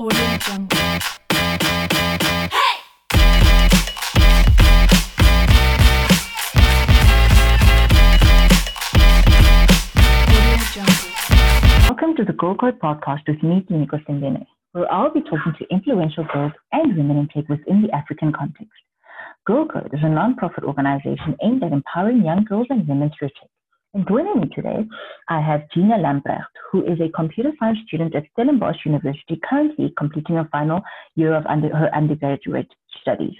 Welcome to the Girl Code podcast with me, Tiniko Sendene, where I'll be talking to influential girls and women in tech within the African context. Girl Code is a non-profit organization aimed at empowering young girls and women through tech. And joining me today, I have Gina Lambrecht, who is a computer science student at Stellenbosch University, currently completing her final year of under, her undergraduate studies.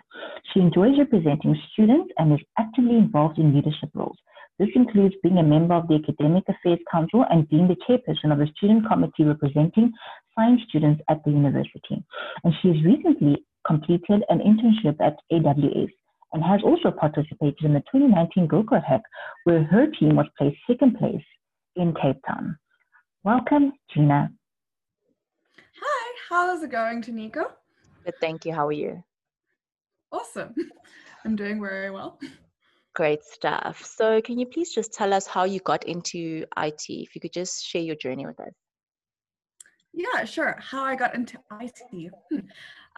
She enjoys representing students and is actively involved in leadership roles. This includes being a member of the Academic Affairs Council and being the chairperson of the student committee representing science students at the university. And she has recently completed an internship at AWS and has also participated in the 2019 Girl Code Hack, where her team was placed second place in Cape Town. Welcome, Gina. Hi, how's it going, Taniko? Good, thank you. How are you? Awesome. I'm doing very well. Great stuff. So, can you please just tell us how you got into IT? If you could just share your journey with us. Yeah, sure. How I got into IT. Hmm.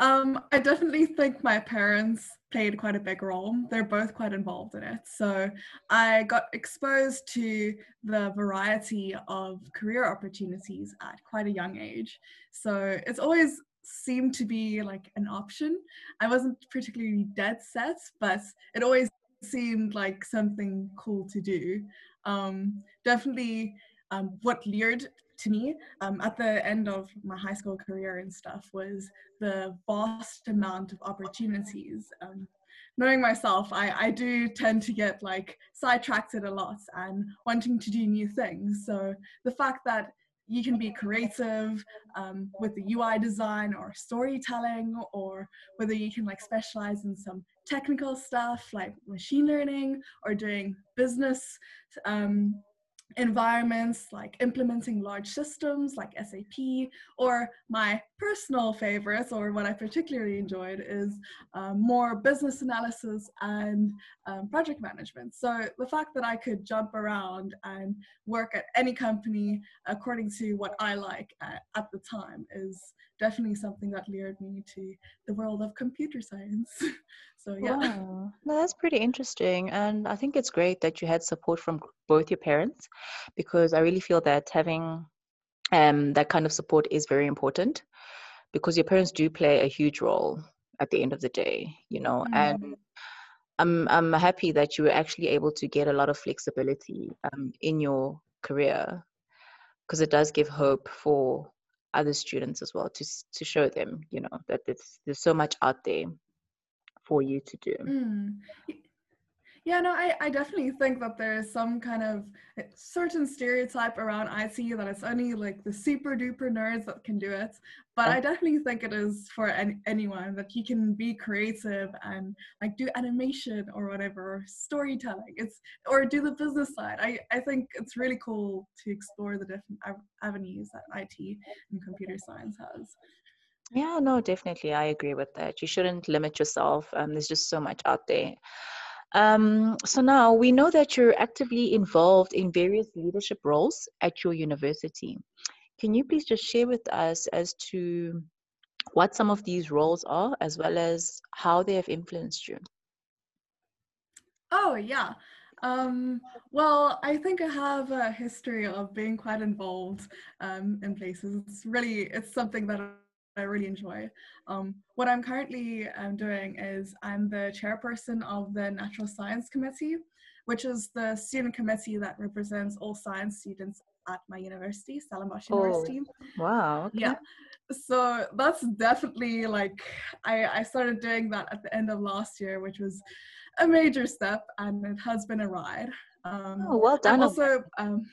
Um, I definitely think my parents played quite a big role. They're both quite involved in it. So I got exposed to the variety of career opportunities at quite a young age. So it's always seemed to be like an option. I wasn't particularly dead set, but it always seemed like something cool to do. Um, definitely um, what lured to me um, at the end of my high school career and stuff was the vast amount of opportunities. Um, knowing myself, I, I do tend to get like sidetracked a lot and wanting to do new things. So the fact that you can be creative um, with the UI design or storytelling, or whether you can like specialize in some technical stuff like machine learning or doing business um, environments like implementing large systems like SAP, or my personal favorites, or what I particularly enjoyed, is um, more business analysis and um, project management. So the fact that I could jump around and work at any company according to what I like at, at the time is definitely something that lured me to the world of computer science. so yeah. Wow. No, that's pretty interesting. And I think it's great that you had support from both your parents because I really feel that having um, that kind of support is very important because your parents do play a huge role at the end of the day, you know. Mm. And I'm I'm happy that you were actually able to get a lot of flexibility um, in your career because it does give hope for other students as well to to show them, you know, that there's there's so much out there for you to do. Mm. Yeah, no, I, I definitely think that there's some kind of uh, certain stereotype around IT that it's only like the super duper nerds that can do it. But I definitely think it is for any, anyone that you can be creative and like do animation or whatever, or storytelling. It's or do the business side. I, I think it's really cool to explore the different av- avenues that IT and computer science has. Yeah, no, definitely. I agree with that. You shouldn't limit yourself. Um, there's just so much out there. Um, so now we know that you're actively involved in various leadership roles at your university. Can you please just share with us as to what some of these roles are, as well as how they have influenced you? Oh yeah. Um, well, I think I have a history of being quite involved um, in places. It's really it's something that I really enjoy. Um, what I'm currently um, doing is I'm the chairperson of the Natural Science Committee, which is the student committee that represents all science students at my university, Stellenbosch Oh, University. Wow. Okay. Yeah. So that's definitely like I, I started doing that at the end of last year, which was a major step and it has been a ride. Um, Oh, well I'm done. also um,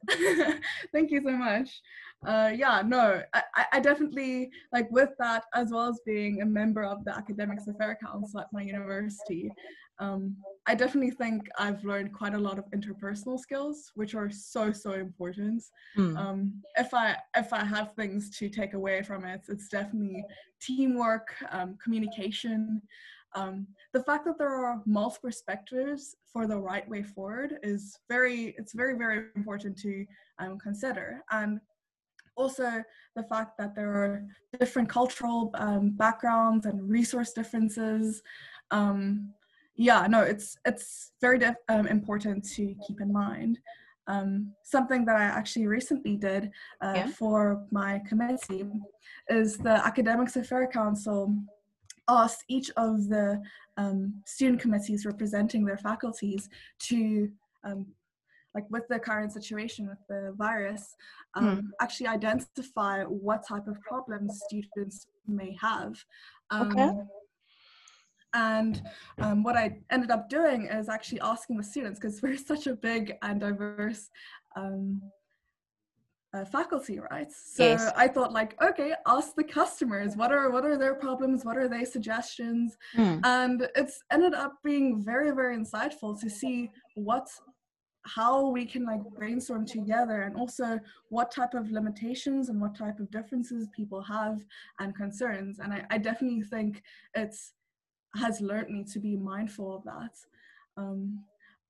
thank you so much. Uh, yeah, no, I, I- definitely like with that as well as being a member of the Academics Affairs Council at my university. Um, I definitely think I've learned quite a lot of interpersonal skills, which are so so important Mm. um, if I if I have things to take away from it, it's definitely teamwork, um, communication. Um, the fact that there are multiple perspectives for the right way forward is very it's very very important to um, consider. And also the fact that there are different cultural um, backgrounds and resource differences. Um, yeah, no, it's it's very um, important to keep in mind. Um, something that I actually recently did uh, yeah. for my committee is the Academics Affairs Council asked each of the um, student committees representing their faculties to um, like with the current situation with the virus, um, mm. actually identify what type of problems students may have. Um, okay. And um, what I ended up doing is actually asking the students, because we're such a big and diverse um, uh, faculty, right? So yes. I thought, like, okay, ask the customers what are what are their problems, what are their suggestions, mm. and it's ended up being very very insightful to see what how we can like brainstorm together and also what type of limitations and what type of differences people have and concerns and i, I definitely think it's has learned me to be mindful of that um,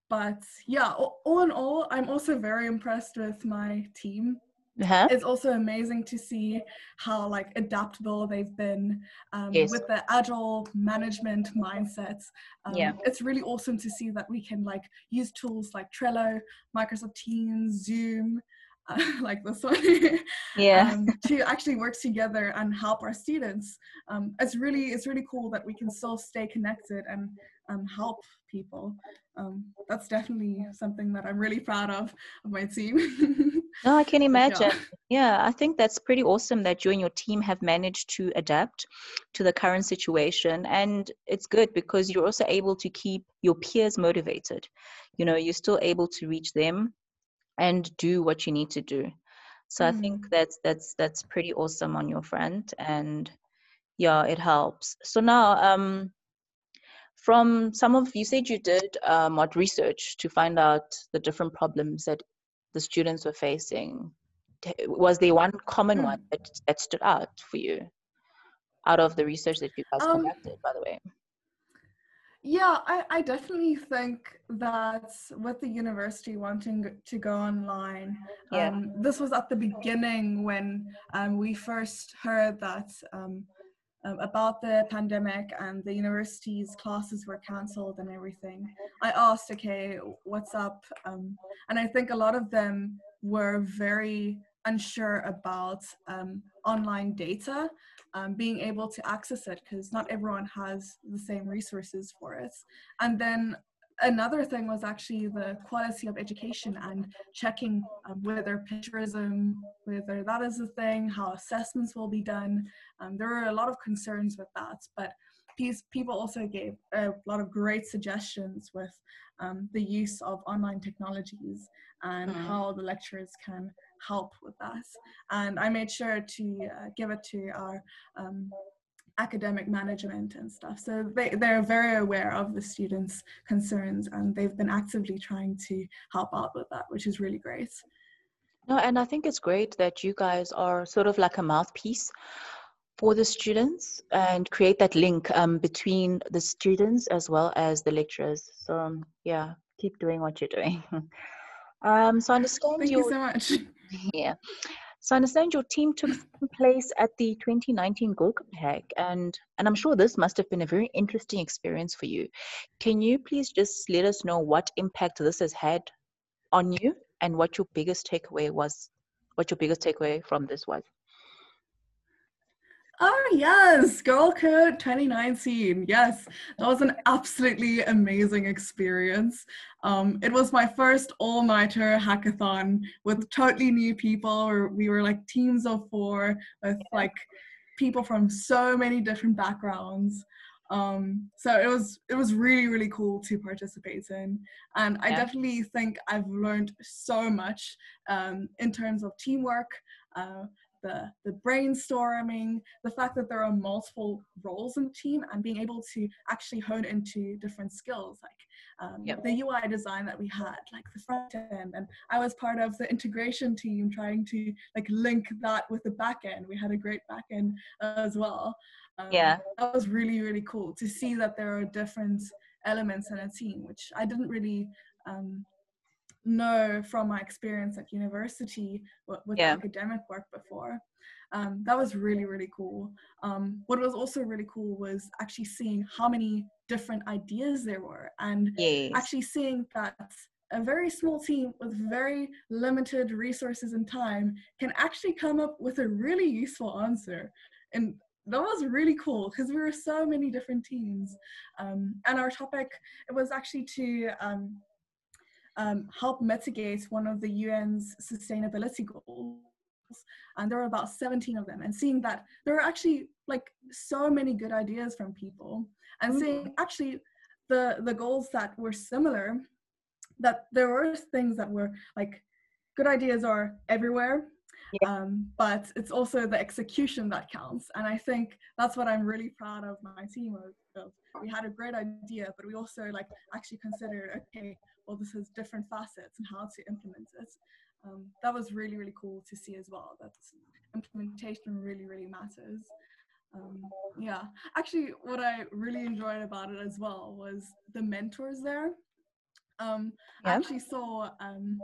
but yeah all, all in all i'm also very impressed with my team uh-huh. It's also amazing to see how like adaptable they've been um, yes. with the agile management mindsets. Um, yeah, it's really awesome to see that we can like use tools like Trello, Microsoft Teams, Zoom, uh, like this one, yeah, um, to actually work together and help our students. Um, it's really it's really cool that we can still stay connected and um, help people. Um, that's definitely something that I'm really proud of of my team. no, I can imagine. Yeah. yeah, I think that's pretty awesome that you and your team have managed to adapt to the current situation, and it's good because you're also able to keep your peers motivated. You know, you're still able to reach them and do what you need to do. So mm. I think mm. that's that's that's pretty awesome on your front, and yeah, it helps. So now, um, from some of you said you did um, what research to find out the different problems that the students were facing was there one common mm. one that, that stood out for you out of the research that you guys um, conducted by the way yeah I, I definitely think that with the university wanting to go online yeah. um, this was at the beginning when um, we first heard that um, about the pandemic and the university's classes were cancelled and everything, I asked, okay, what's up? Um, and I think a lot of them were very unsure about um, online data, um, being able to access it because not everyone has the same resources for it. And then another thing was actually the quality of education and checking um, whether plagiarism, whether that is a thing, how assessments will be done. Um, there were a lot of concerns with that, but these people also gave a lot of great suggestions with um, the use of online technologies and mm. how the lecturers can help with that. And I made sure to uh, give it to our um, academic management and stuff. So they, they're very aware of the students' concerns and they've been actively trying to help out with that, which is really great. No, and I think it's great that you guys are sort of like a mouthpiece for the students and create that link um, between the students as well as the lecturers. So um, yeah, keep doing what you're doing. um, so I understand Thank you so much. Yeah. So I understand your team took place at the 2019 Girl Code Hack, and and I'm sure this must have been a very interesting experience for you. Can you please just let us know what impact this has had on you, and what your biggest takeaway was? What your biggest takeaway from this was? Oh yes, Girl Code 2019. Yes, that was an absolutely amazing experience. Um, it was my first all-nighter hackathon with totally new people. We were like teams of four with like people from so many different backgrounds. Um, so it was it was really really cool to participate in, and I definitely think I've learned so much um, in terms of teamwork. Uh, the, the brainstorming, the fact that there are multiple roles in the team and being able to actually hone into different skills like um, yep. the UI design that we had, like the front end. And I was part of the integration team trying to like link that with the back end. We had a great back end uh, as well. Um, yeah. That was really, really cool to see that there are different elements in a team, which I didn't really um, know from my experience at university with, Yeah. academic work before. Um, that was really, really cool. Um, what was also really cool was actually seeing how many different ideas there were and Yes. actually seeing that a very small team with very limited resources and time can actually come up with a really useful answer. And that was really cool because we were so many different teams. Um, and our topic it was actually to um, um, help mitigate one of the UN's sustainability goals. And there were about 17 of them, and seeing that there are actually like so many good ideas from people, and seeing actually the the goals that were similar, that there were things that were like good ideas are everywhere, um, but it's also the execution that counts. And I think that's what I'm really proud of my team of. of. We had a great idea, but we also like actually considered okay, well, this has different facets and how to implement it. Um, that was really really cool to see as well. That implementation really really matters. Um, yeah, actually, what I really enjoyed about it as well was the mentors there. Um, I actually saw. Um,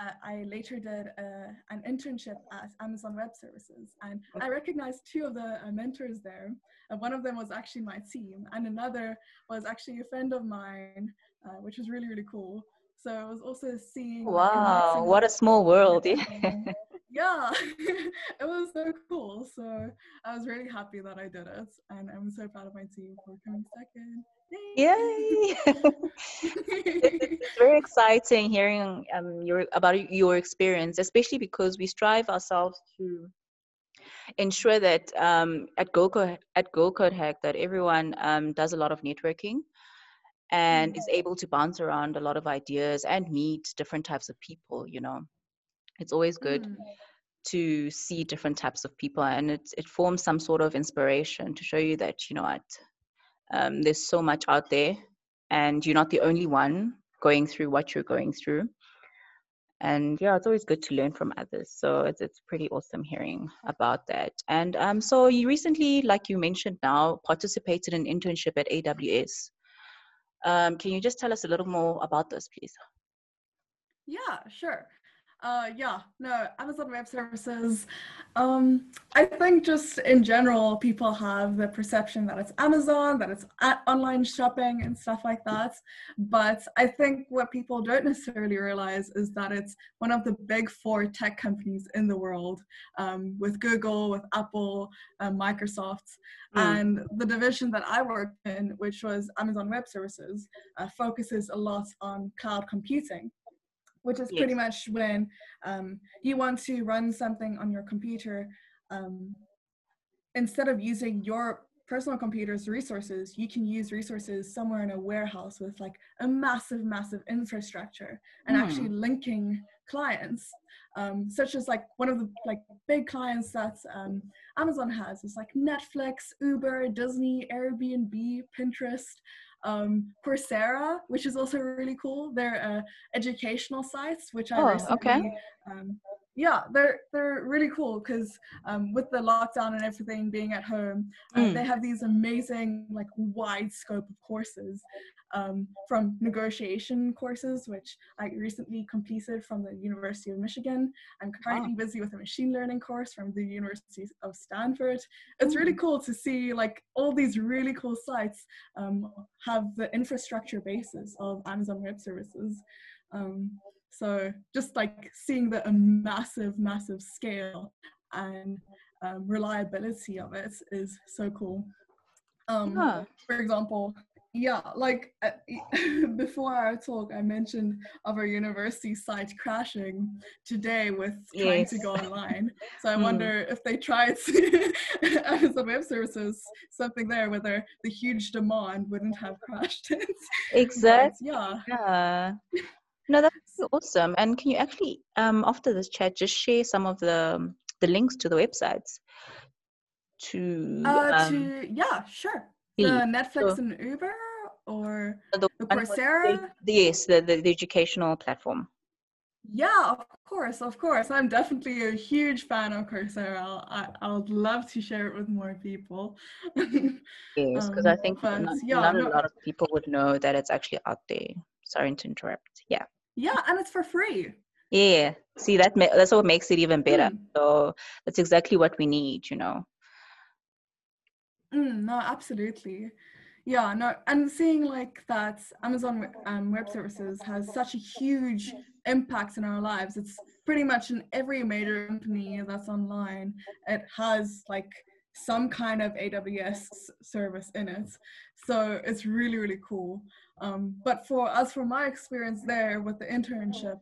uh, I later did uh, an internship at Amazon Web Services, and I recognized two of the uh, mentors there. And one of them was actually my team, and another was actually a friend of mine, uh, which was really really cool. So I was also seeing. Wow, what a small world. Yeah. yeah, it was so cool. So I was really happy that I did it, and I'm so proud of my team for coming second. Yay! It's very exciting hearing um, your about your experience, especially because we strive ourselves to ensure that um, at Girl Code at Girl Code Hack that everyone um, does a lot of networking and is able to bounce around a lot of ideas and meet different types of people. You know, it's always good Mm. to see different types of people, and it it forms some sort of inspiration to show you that you know what um, there's so much out there and you're not the only one going through what you're going through. And yeah it's always good to learn from others. So it's, it's pretty awesome hearing about that. And um, so you recently like you mentioned now participated in an internship at aws um, can you just tell us a little more about this please? Yeah, sure. Uh, yeah, no, Amazon Web Services. Um, I think just in general, people have the perception that it's Amazon, that it's at online shopping and stuff like that. But I think what people don't necessarily realize is that it's one of the big four tech companies in the world, um, with Google, with Apple, um, Microsoft, Mm. and the division that I worked in, which was Amazon Web Services, uh, focuses a lot on cloud computing which is pretty much when um, you want to run something on your computer um, instead of using your personal computer's resources you can use resources somewhere in a warehouse with like a massive massive infrastructure and Hmm. actually linking clients um, such as like one of the like big clients that um, amazon has is like netflix uber disney airbnb pinterest um, coursera which is also really cool they're uh, educational sites which i Oh, recently okay. um, yeah they're they're really cool because um, with the lockdown and everything being at home uh, Mm. they have these amazing like wide scope of courses um, from negotiation courses which i recently completed from the university of michigan. I'm currently busy with a machine learning course from the university of stanford. It's really cool to see like all these really cool sites um, have the infrastructure basis of amazon web services um, so just like seeing the massive, massive scale and um, reliability of it is so cool. Um, Yeah. For example, yeah, like uh, before our talk, I mentioned of our university site crashing today with trying to go online. So I Mm. wonder if they tried Amazon Web Services something there, whether the huge demand wouldn't have crashed it. Exactly yeah. yeah no that's awesome and can you actually um, after this chat just share some of the the links to the websites to Uh, um, to yeah, sure. The. Netflix So- and Uber or the the one with the- Coursera. the- yes the, the, the educational platform Yeah, of course, of course. I'm definitely a huge fan of Coursera. I I would love to share it with more people. yes because i Um, think but not, yeah, not no- a lot of people would know that it's actually out there sorry to interrupt yeah Yeah, and it's for free. Yeah. See, that ma- that's what makes it even better. Mm. So that's exactly what we need, you know. Mm, no, absolutely. Yeah, no, and seeing like that Amazon um, Web Services has such a huge impact in our lives. It's pretty much in every major company that's online. It has like some kind of AWS service in it. So it's really, really cool. Um, but for us, from my experience there with the internship,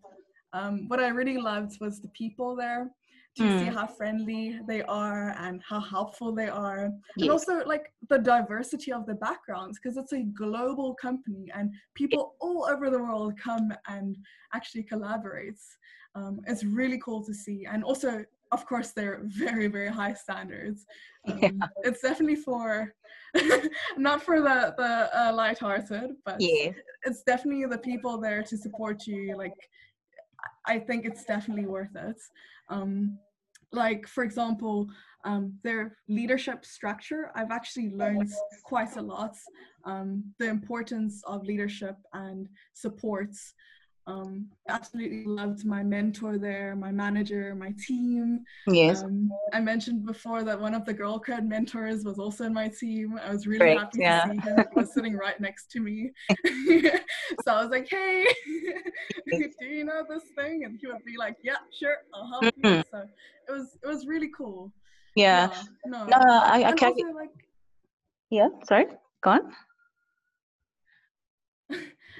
um, what I really loved was the people there to mm. see how friendly they are and how helpful they are yes. and also like the diversity of the backgrounds because it's a global company and people all over the world come and actually collaborates um, it's really cool to see and also of course they're very very high standards um, yeah. it's definitely for not for the the uh, light-hearted but yeah. it's definitely the people there to support you like i think it's definitely worth it um, like for example um, their leadership structure i've actually learned quite a lot um, the importance of leadership and supports um, absolutely loved my mentor there, my manager, my team. Yes. Um, I mentioned before that one of the Girl Code mentors was also in my team. I was really Great, happy yeah. to see him. He was sitting right next to me. so I was like, hey, do you know this thing? And he would be like, yeah, sure, I'll help mm-hmm. you. So it was it was really cool. Yeah. yeah no, no, I, I can't. Like, yeah, sorry, go on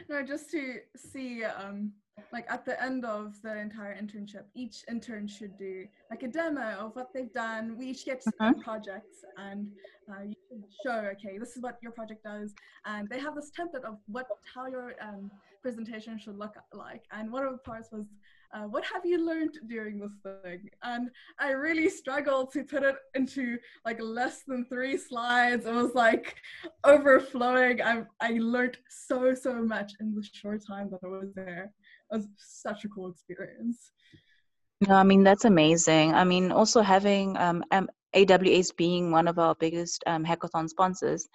no, just to see, um, like at the end of the entire internship, each intern should do like a demo of what they've done. We each get uh-huh. projects, and uh, you should show, okay, this is what your project does, and they have this template of what how your um, presentation should look like. And one of the parts was uh, what have you learned during this thing? And I really struggled to put it into like less than three slides. It was like overflowing. I, I learned so, so much in the short time that I was there. It was such a cool experience. No, I mean, that's amazing. I mean, also having um, AWS being one of our biggest um, hackathon sponsors,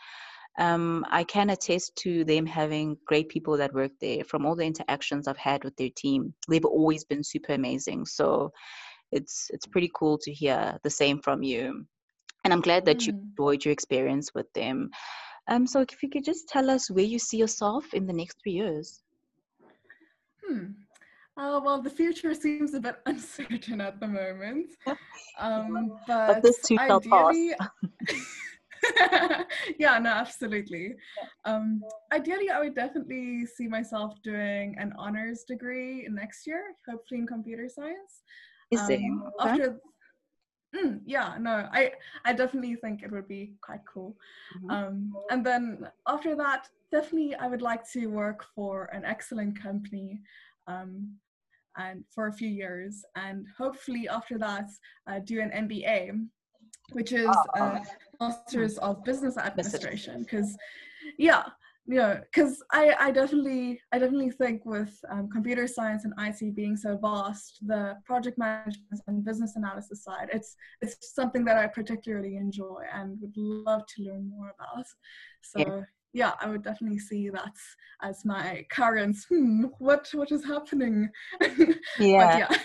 um, I can attest to them having great people that work there. From all the interactions I've had with their team, they've always been super amazing. So it's it's pretty cool to hear the same from you. And I'm glad that mm. you enjoyed your experience with them. Um, so if you could just tell us where you see yourself in the next three years. Hmm. Uh, well, the future seems a bit uncertain at the moment. Um, but, but this too shall pass. yeah, no, absolutely. Um, ideally, I would definitely see myself doing an honors degree next year, hopefully in computer science. Is um, it? After, mm, yeah, no, I I definitely think it would be quite cool. Mm-hmm. Um, and then after that, definitely, I would like to work for an excellent company. Um, and for a few years, and hopefully after that, uh, do an MBA which is oh, uh, masters of business administration because yeah you know because I, I definitely i definitely think with um, computer science and it being so vast the project management and business analysis side it's it's something that i particularly enjoy and would love to learn more about. So yeah, yeah i would definitely see that as my current hmm, what what is happening? Yeah. yeah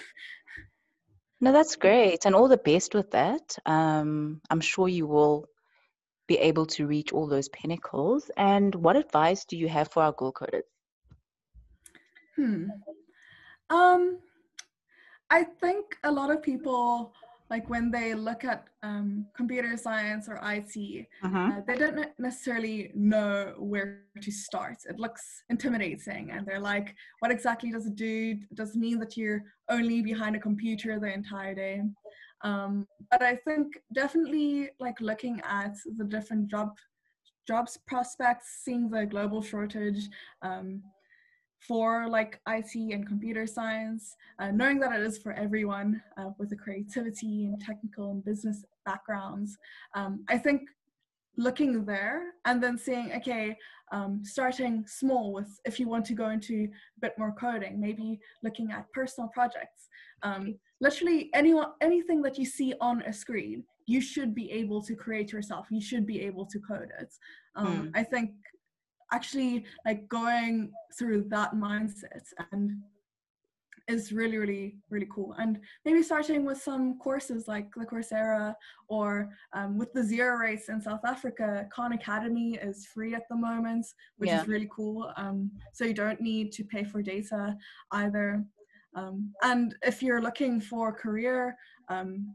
no, that's great. And all the best with that. Um, I'm sure you will be able to reach all those pinnacles. And what advice do you have for our Girl Coders? Hmm. Um, I think a lot of people like when they look at um, computer science or IT, uh-huh. uh, they don't necessarily know where to start. It looks intimidating, and they're like, "What exactly does it do? Does it mean that you're only behind a computer the entire day?" Um, but I think definitely like looking at the different job jobs prospects, seeing the global shortage. Um, for like IT and computer science, uh, knowing that it is for everyone uh, with the creativity and technical and business backgrounds. Um, I think looking there and then seeing, okay, um, starting small with if you want to go into a bit more coding, maybe looking at personal projects. Um, literally anyone, anything that you see on a screen, you should be able to create yourself. You should be able to code it. Um, mm. I think actually like going through that mindset and is really, really, really cool. And maybe starting with some courses like the Coursera or um, with the zero rates in South Africa, Khan Academy is free at the moment, which yeah. is really cool. Um, so you don't need to pay for data either. Um, and if you're looking for a career um,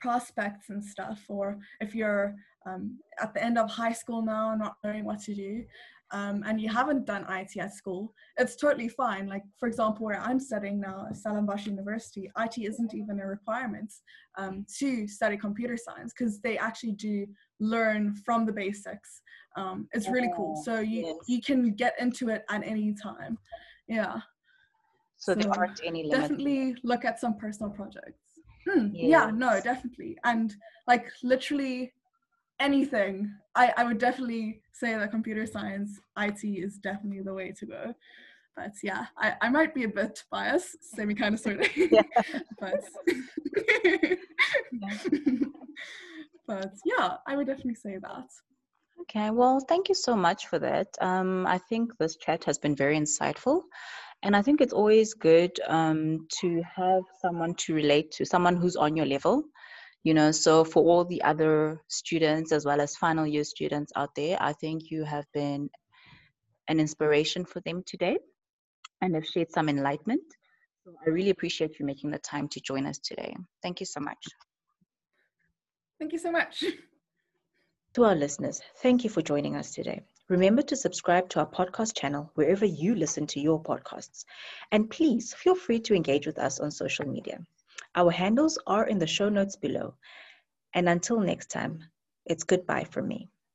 prospects and stuff, or if you're um, at the end of high school now, not knowing what to do, um, and you haven't done IT at school, it's totally fine. Like, for example, where I'm studying now at Stellenbosch University, IT isn't even a requirement um, to study computer science because they actually do learn from the basics. Um, it's really cool. Oh, so you, yes. you can get into it at any time. Yeah. So, so there aren't any limits. Definitely look at some personal projects. Hmm, yes. Yeah, no, definitely. And like literally anything, I, I would definitely say that computer science, IT is definitely the way to go. But yeah, I, I might be a bit biased, semi kind of sort of. Yeah. but, yeah. but yeah, I would definitely say that. Okay, well, thank you so much for that. Um, I think this chat has been very insightful. And I think it's always good um, to have someone to relate to, someone who's on your level. You know, so for all the other students as well as final year students out there, I think you have been an inspiration for them today and have shared some enlightenment. So I really appreciate you making the time to join us today. Thank you so much. Thank you so much. To our listeners, thank you for joining us today. Remember to subscribe to our podcast channel wherever you listen to your podcasts. And please feel free to engage with us on social media. Our handles are in the show notes below. And until next time, it's goodbye from me.